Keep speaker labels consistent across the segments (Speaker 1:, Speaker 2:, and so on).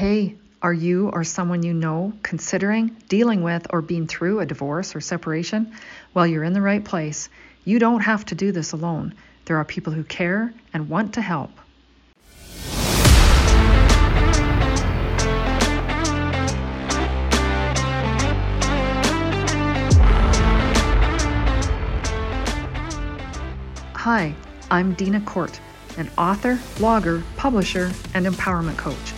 Speaker 1: Hey, are you or someone you know considering dealing with or being through a divorce or separation? Well, you're in the right place. You don't have to do this alone. There are people who care and want to help. Hi, I'm Dina Court, an author, blogger, publisher, and empowerment coach.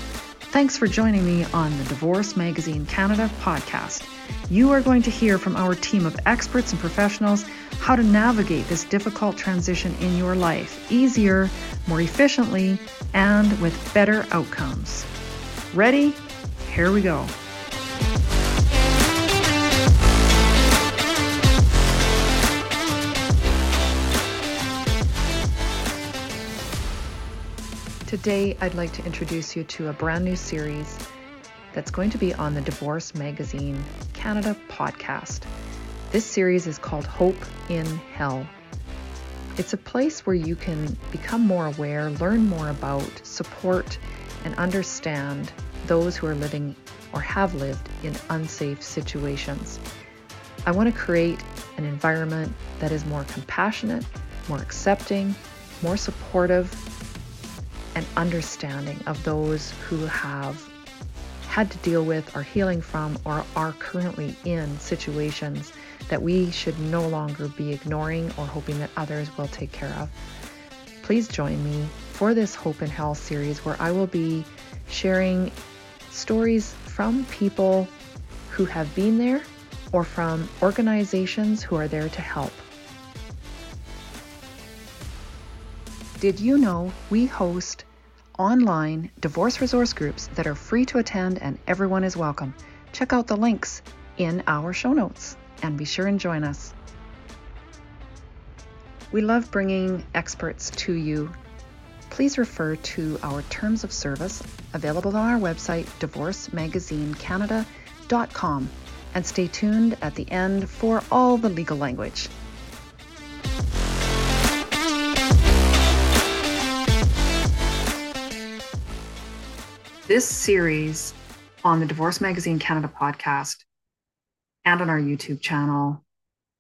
Speaker 1: Thanks for joining me on the Divorce Magazine Canada podcast. You are going to hear from our team of experts and professionals how to navigate this difficult transition in your life easier, more efficiently, and with better outcomes. Ready? Here we go. Today, I'd like to introduce you to a brand new series that's going to be on the Divorce Magazine Canada podcast. This series is called Hope in Hell. It's a place where you can become more aware, learn more about, support, and understand those who are living or have lived in unsafe situations. I want to create an environment that is more compassionate, more accepting, more supportive, and understanding of those who have had to deal with, are healing from, or are currently in situations that we should no longer be ignoring or hoping that others will take care of. Please join me for this Hope in Hell series where I will be sharing stories from people who have been there or from organizations who are there to help. Did you know we host online divorce resource groups that are free to attend and everyone is welcome. Check out the links in our show notes and be sure and join us. We love bringing experts to you. Please refer to our terms of service available on our website, divorcemagazinecanada.com, and stay tuned at the end for all the legal language. This series on the Divorce Magazine Canada podcast and on our YouTube channel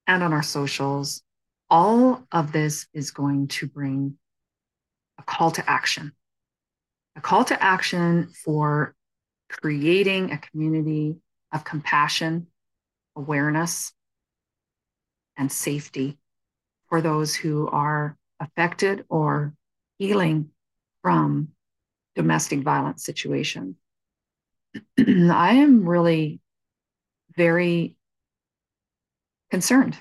Speaker 1: and on our socials, all of this is going to bring a call to action. A call to action for creating a community of compassion, awareness, and safety for those who are affected or healing from domestic violence situation. I am really very concerned.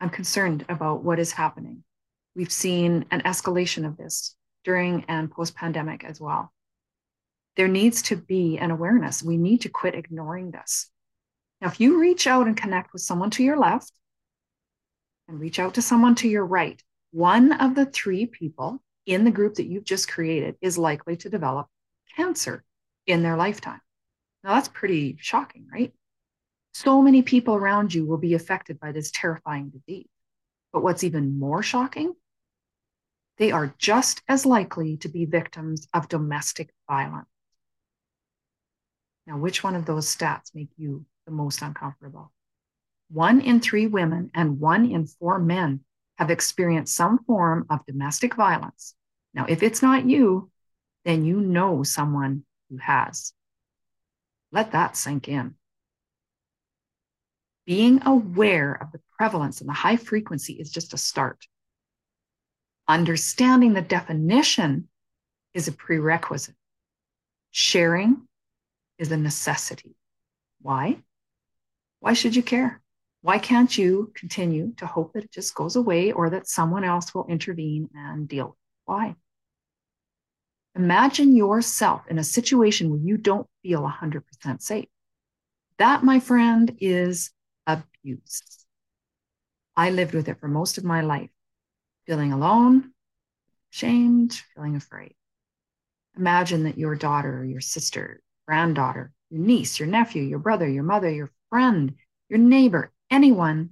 Speaker 1: I'm concerned about what is happening. We've seen an escalation of this during and post pandemic as well. There needs to be an awareness. We need to quit ignoring this. Now, if you reach out and connect with someone to your left and reach out to someone to your right, one of the three people in the group that you've just created is likely to develop cancer in their lifetime. Now, that's pretty shocking, right? So many people around you will be affected by this terrifying disease. But what's even more shocking, they are just as likely to be victims of domestic violence. Now, which one of those stats make you the most uncomfortable? One in three women and one in four men have experienced some form of domestic violence. Now, if it's not you, then you know someone who has. Let that sink in. Being aware of the prevalence and the high frequency is just a start. Understanding the definition is a prerequisite. Sharing is a necessity. Why? Why should you care? Why can't you continue to hope that it just goes away or that someone else will intervene and deal? With it? Why? Imagine yourself in a situation where you don't feel 100% safe. That, my friend, is abuse. I lived with it for most of my life, feeling alone, shamed, feeling afraid. Imagine that your daughter, your sister, granddaughter, your niece, your nephew, your brother, your mother, your friend, your neighbor, anyone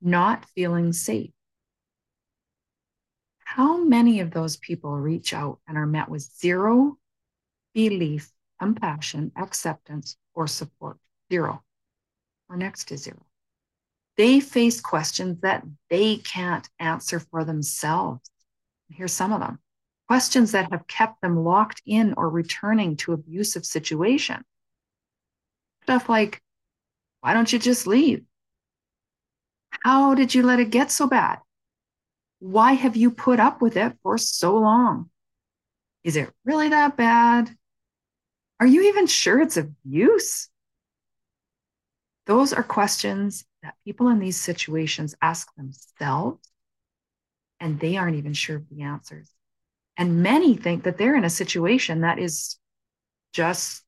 Speaker 1: not feeling safe. How many of those people reach out and are met with zero belief, compassion, acceptance, or support. Zero, or next to zero. They face questions that they can't answer for themselves. Here's some of them questions that have kept them locked in or returning to abusive situation. Stuff like, why don't you just leave? How did you let it get so bad? Why have you put up with it for so long? Is it really that bad? Are you even sure it's abuse? Those are questions that people in these situations ask themselves, and they aren't even sure of the answers. And many think that they're in a situation that is just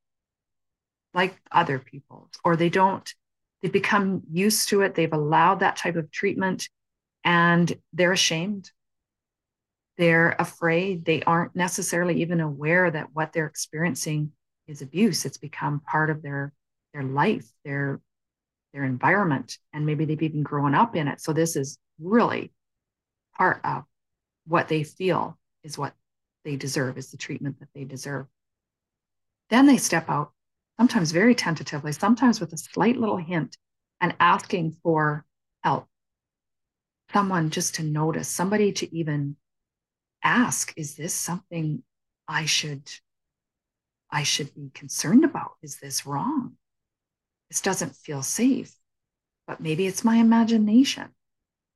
Speaker 1: like other people's, or they don't, they've become used to it. They've allowed that type of treatment and they're ashamed. They're afraid. They aren't necessarily even aware that what they're experiencing is abuse. It's become part of their their life, their their environment, and maybe they've even grown up in it. So this is really part of what they feel is what they deserve, is the treatment that they deserve. Then they step out, sometimes very tentatively, sometimes with a slight little hint, and asking for help. Someone just to notice, somebody to even ask, is this something I should I should be concerned about? Is this wrong? This doesn't feel safe, but maybe it's my imagination.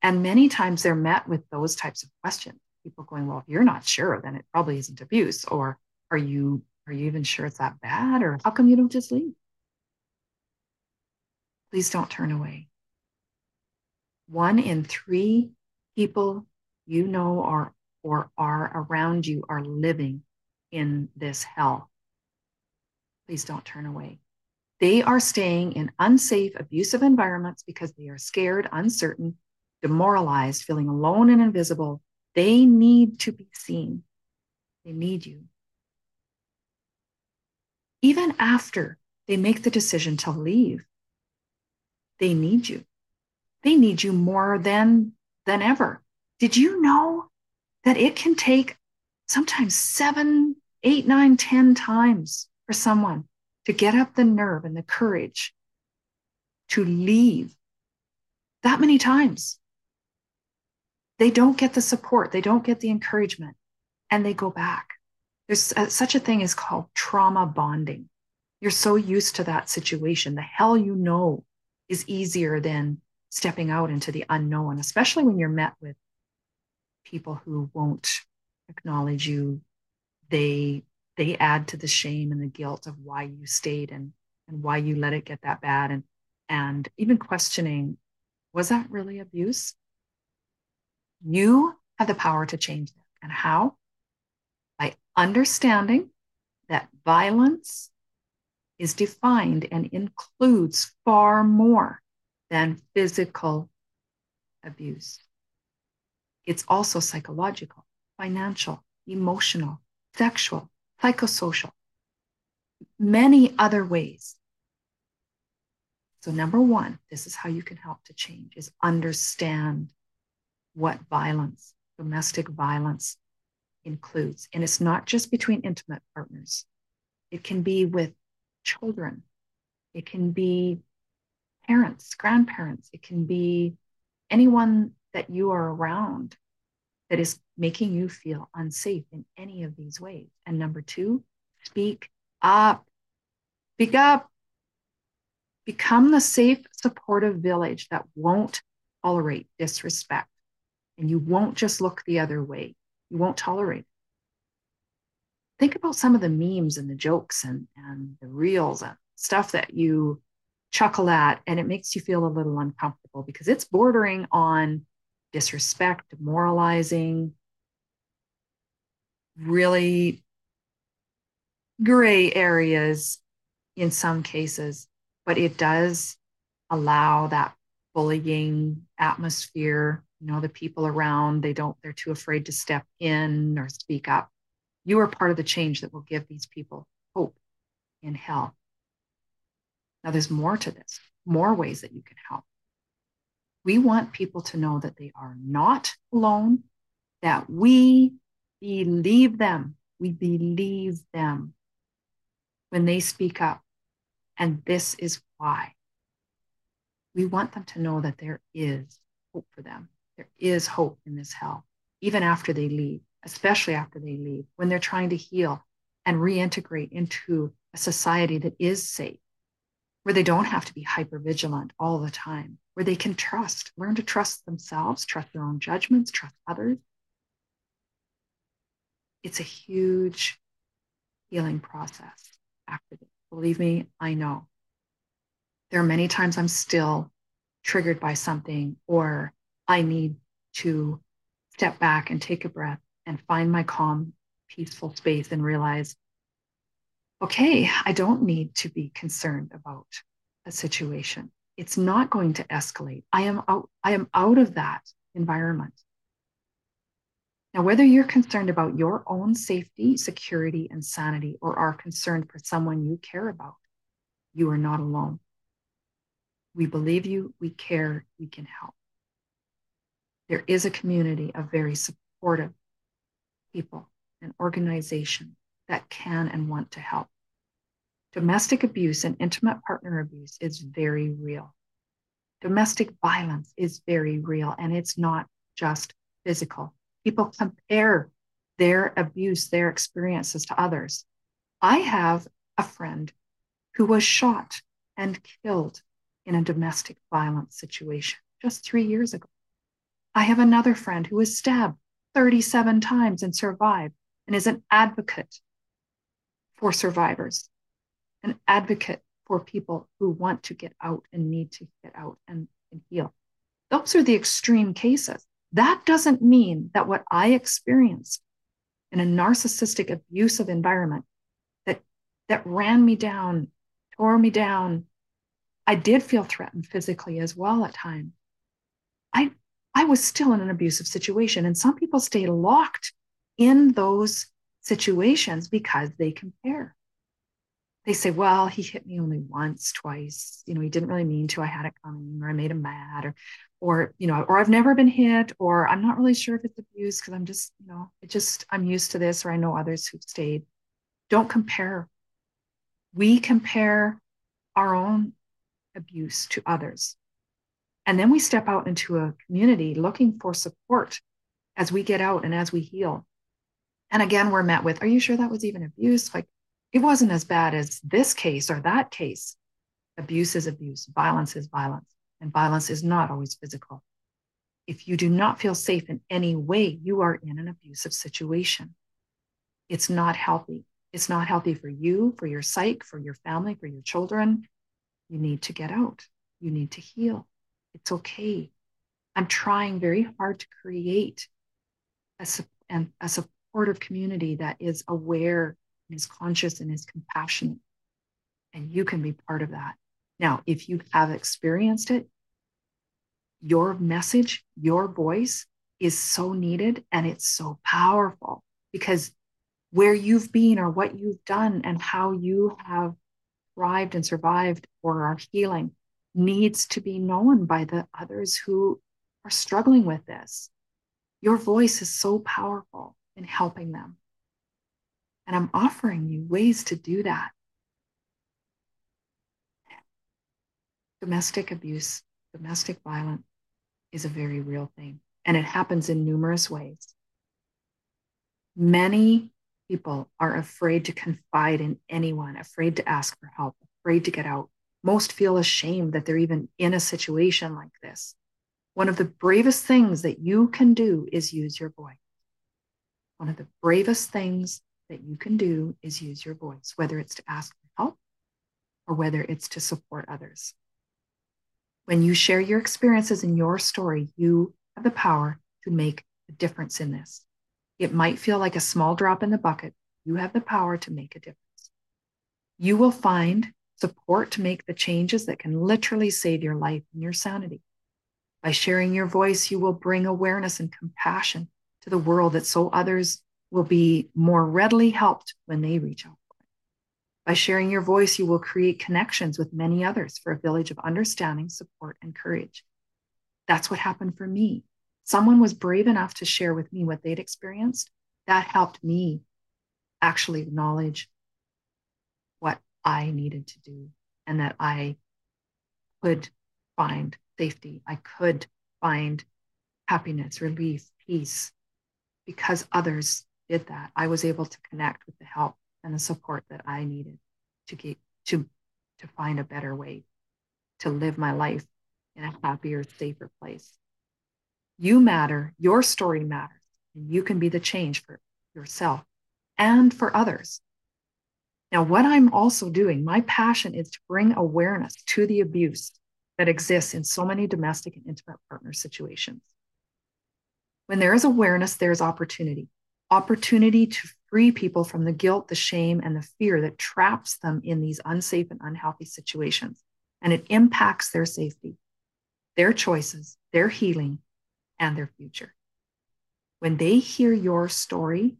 Speaker 1: And many times they're met with those types of questions. People going, well, if you're not sure, then it probably isn't abuse. Or are you are you even sure it's that bad? Or how come you don't just leave? Please don't turn away. One in three people you know are or are around you are living in this hell. Please don't turn away. They are staying in unsafe, abusive environments because they are scared, uncertain, demoralized, feeling alone and invisible. They need to be seen. They need you. Even after they make the decision to leave, they need you. They need you more than, than ever. Did you know that it can take sometimes seven, eight, nine, ten times for someone to get up the nerve and the courage to leave that many times. They don't get the support, they don't get the encouragement, and they go back. There's a, such a thing as called trauma bonding. You're so used to that situation. The hell you know is easier than stepping out into the unknown, especially when you're met with people who won't acknowledge you. They they add to the shame and the guilt of why you stayed and and why you let it get that bad and and even questioning was that really abuse you have the power to change that and how understanding that violence is defined and includes far more than physical abuse it's also psychological financial emotional sexual psychosocial, many other ways. So, number one, this is how you can help to change is understand what violence, domestic violence includes. And it's not just between intimate partners, it can be with children, it can be parents, grandparents, it can be anyone that you are around that is making you feel unsafe in any of these ways. And number two, speak up. Speak up. Become the safe, supportive village that won't tolerate disrespect. And you won't just look the other way. You won't tolerate. Think about some of the memes and the jokes and, and the reels and stuff that you chuckle at, and it makes you feel a little uncomfortable because it's bordering on disrespect, demoralizing, really gray areas in some cases, but it does allow that bullying atmosphere. You know, the people around, they don't, they're too afraid to step in or speak up. You are part of the change that will give these people hope in hell. Now, there's more to this, more ways that you can help. We want people to know that they are not alone, that we believe them. We believe them. when they speak up. And this is why. We want them to know that there is hope for them. There is hope in this hell, even after they leave, especially after they leave, when they're trying to heal and reintegrate into a society that is safe, where they don't have to be hyper vigilant all the time, where they can trust, learn to trust themselves, trust their own judgments, trust others. It's a huge healing process after this. Believe me, I know. There are many times I'm still triggered by something, or I need to step back and take a breath and find my calm, peaceful space and realize, okay, I don't need to be concerned about a situation. It's not going to escalate. I am out, I am out of that environment. Now, whether you're concerned about your own safety, security, and sanity, or are concerned for someone you care about, you are not alone. We believe you, we care, we can help. There is a community of very supportive people and organizations that can and want to help. Domestic abuse and intimate partner abuse is very real. Domestic violence is very real, and it's not just physical people compare their abuse, their experiences to others. I have a friend who was shot and killed in a domestic violence situation just three years ago. I have another friend who was stabbed 37 times and survived and is an advocate for survivors, an advocate for people who want to get out and need to get out and, and heal. Those are the extreme cases. That doesn't mean that what I experienced in a narcissistic abusive environment that that ran me down, tore me down. I did feel threatened physically as well at times. I I was still in an abusive situation and some people stay locked in those situations because they compare. They say, well, he hit me only once, twice. You know, he didn't really mean to. I had it coming, or I made him mad, or or you know or i've never been hit or i'm not really sure if it's abuse because i'm just you know it just i'm used to this or i know others who've stayed don't compare we compare our own abuse to others and then we step out into a community looking for support as we get out and as we heal and again we're met with are you sure that was even abuse like it wasn't as bad as this case or that case abuse is abuse violence is violence and violence is not always physical. If you do not feel safe in any way, you are in an abusive situation. It's not healthy. It's not healthy for you, for your psyche, for your family, for your children. You need to get out. You need to heal. It's okay. I'm trying very hard to create a, a supportive community that is aware and is conscious and is compassionate. And you can be part of that. Now, if you have experienced it, your message, your voice is so needed and it's so powerful because where you've been or what you've done and how you have thrived and survived or are healing needs to be known by the others who are struggling with this. Your voice is so powerful in helping them. And I'm offering you ways to do that. Domestic abuse, domestic violence is a very real thing, and it happens in numerous ways. Many people are afraid to confide in anyone, afraid to ask for help, afraid to get out. Most feel ashamed that they're even in a situation like this. One of the bravest things that you can do is use your voice. One of the bravest things that you can do is use your voice, whether it's to ask for help or whether it's to support others. When you share your experiences and your story, you have the power to make a difference in this. It might feel like a small drop in the bucket. You have the power to make a difference. You will find support to make the changes that can literally save your life and your sanity. By sharing your voice, you will bring awareness and compassion to the world that so others will be more readily helped when they reach out. By sharing your voice, you will create connections with many others for a village of understanding, support, and courage. That's what happened for me. Someone was brave enough to share with me what they'd experienced. That helped me actually acknowledge I needed to do and that I could find safety. I could find happiness, relief, peace because others did that. I was able to connect with the help and the support that I needed to get to to find a better way to live my life in a happier, safer place. You matter, your story matters, and you can be the change for yourself and for others. Now, what I'm also doing, my passion is to bring awareness to the abuse that exists in so many domestic and intimate partner situations. When there is awareness, there is opportunity opportunity to free people from the guilt, the shame, and the fear that traps them in these unsafe and unhealthy situations. And it impacts their safety, their choices, their healing, and their future. When they hear your story,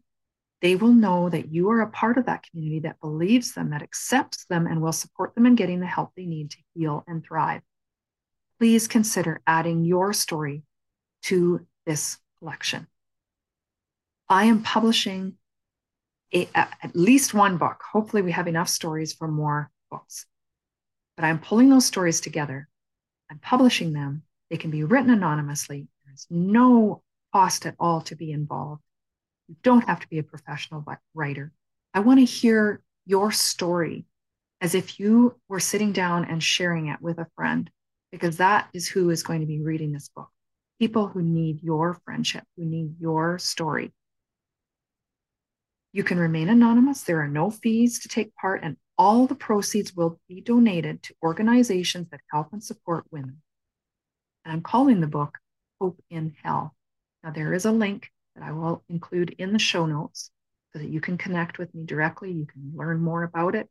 Speaker 1: they will know that you are a part of that community that believes them, that accepts them, and will support them in getting the help they need to heal and thrive. Please consider adding your story to this collection. I am publishing a, at least one book. Hopefully, we have enough stories for more books. But I'm pulling those stories together. I'm publishing them. They can be written anonymously. There's no cost at all to be involved. You don't have to be a professional writer. I want to hear your story as if you were sitting down and sharing it with a friend, because that is who is going to be reading this book. People who need your friendship, who need your story. You can remain anonymous. There are no fees to take part, and all the proceeds will be donated to organizations that help and support women. And I'm calling the book Hope in Hell. Now, there is a link that I will include in the show notes so that you can connect with me directly. You can learn more about it.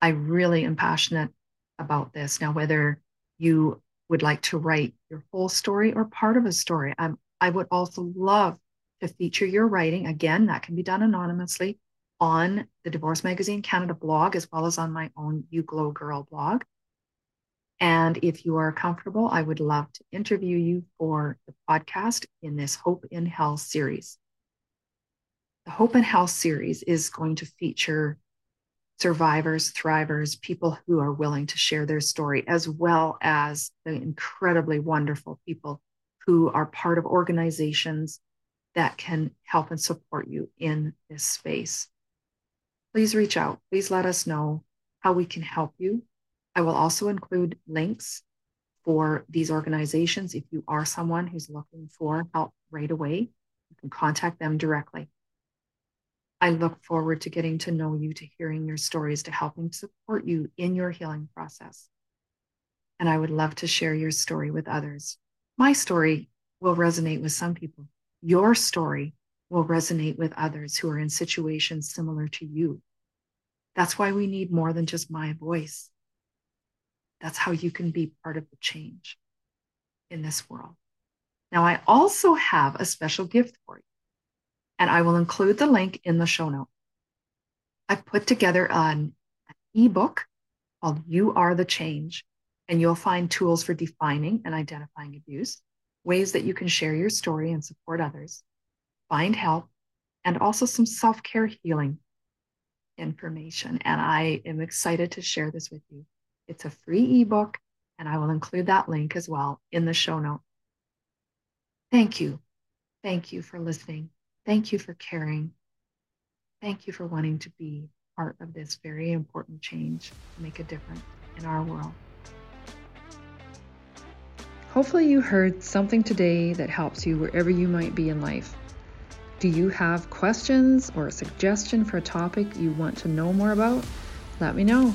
Speaker 1: I really am passionate about this. Now, whether you would like to write your whole story or part of a story, I'm, I would also love to feature your writing. Again, that can be done anonymously on the Divorce Magazine Canada blog, as well as on my own You Glow Girl blog. And if you are comfortable, I would love to interview you for the podcast in this Hope in Hell series. The Hope in Hell series is going to feature survivors, thrivers, people who are willing to share their story, as well as the incredibly wonderful people who are part of organizations that can help and support you in this space. Please reach out. Please let us know how we can help you. I will also include links for these organizations. If you are someone who's looking for help right away, you can contact them directly. I look forward to getting to know you, to hearing your stories, to helping support you in your healing process. And I would love to share your story with others. My story will resonate with some people your story will resonate with others who are in situations similar to you. That's why we need more than just my voice. That's how you can be part of the change in this world. Now, I also have a special gift for you, and I will include the link in the show note. I've put together an, an ebook called You Are the Change, and you'll find tools for defining and identifying abuse, ways that you can share your story and support others, find help, and also some self care healing information. And I am excited to share this with you. It's a free ebook, and I will include that link as well in the show note. Thank you. Thank you for listening. Thank you for caring. Thank you for wanting to be part of this very important change to make a difference in our world.
Speaker 2: Hopefully, you heard something today that helps you wherever you might be in life. Do you have questions or a suggestion for a topic you want to know more about? Let me know.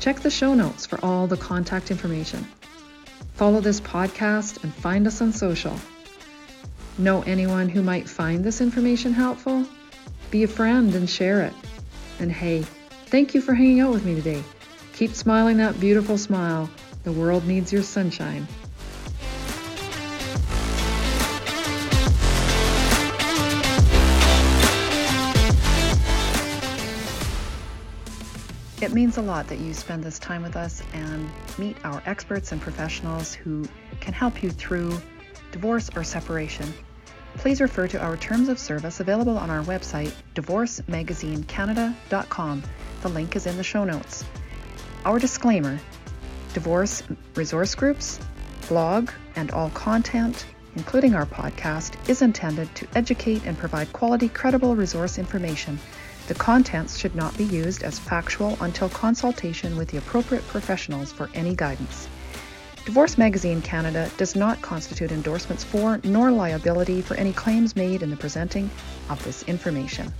Speaker 2: Check the show notes for all the contact information. Follow this podcast and find us on social. Know anyone who might find this information helpful? Be a friend and share it. And hey, thank you for hanging out with me today. Keep smiling that beautiful smile. The world needs your sunshine. It means a lot that you spend this time with us and meet our experts and professionals who can help you through divorce or separation. Please refer to our terms of service available on our website, divorcemagazinecanada.com, The link is in the show notes. Our disclaimer divorce resource groups, blog, and all content, including our podcast, is intended to educate and provide quality, credible resource information. The contents should not be used as factual until consultation with the appropriate professionals for any guidance. Divorce Magazine Canada does not constitute endorsements for nor liability for any claims made in the presenting of this information.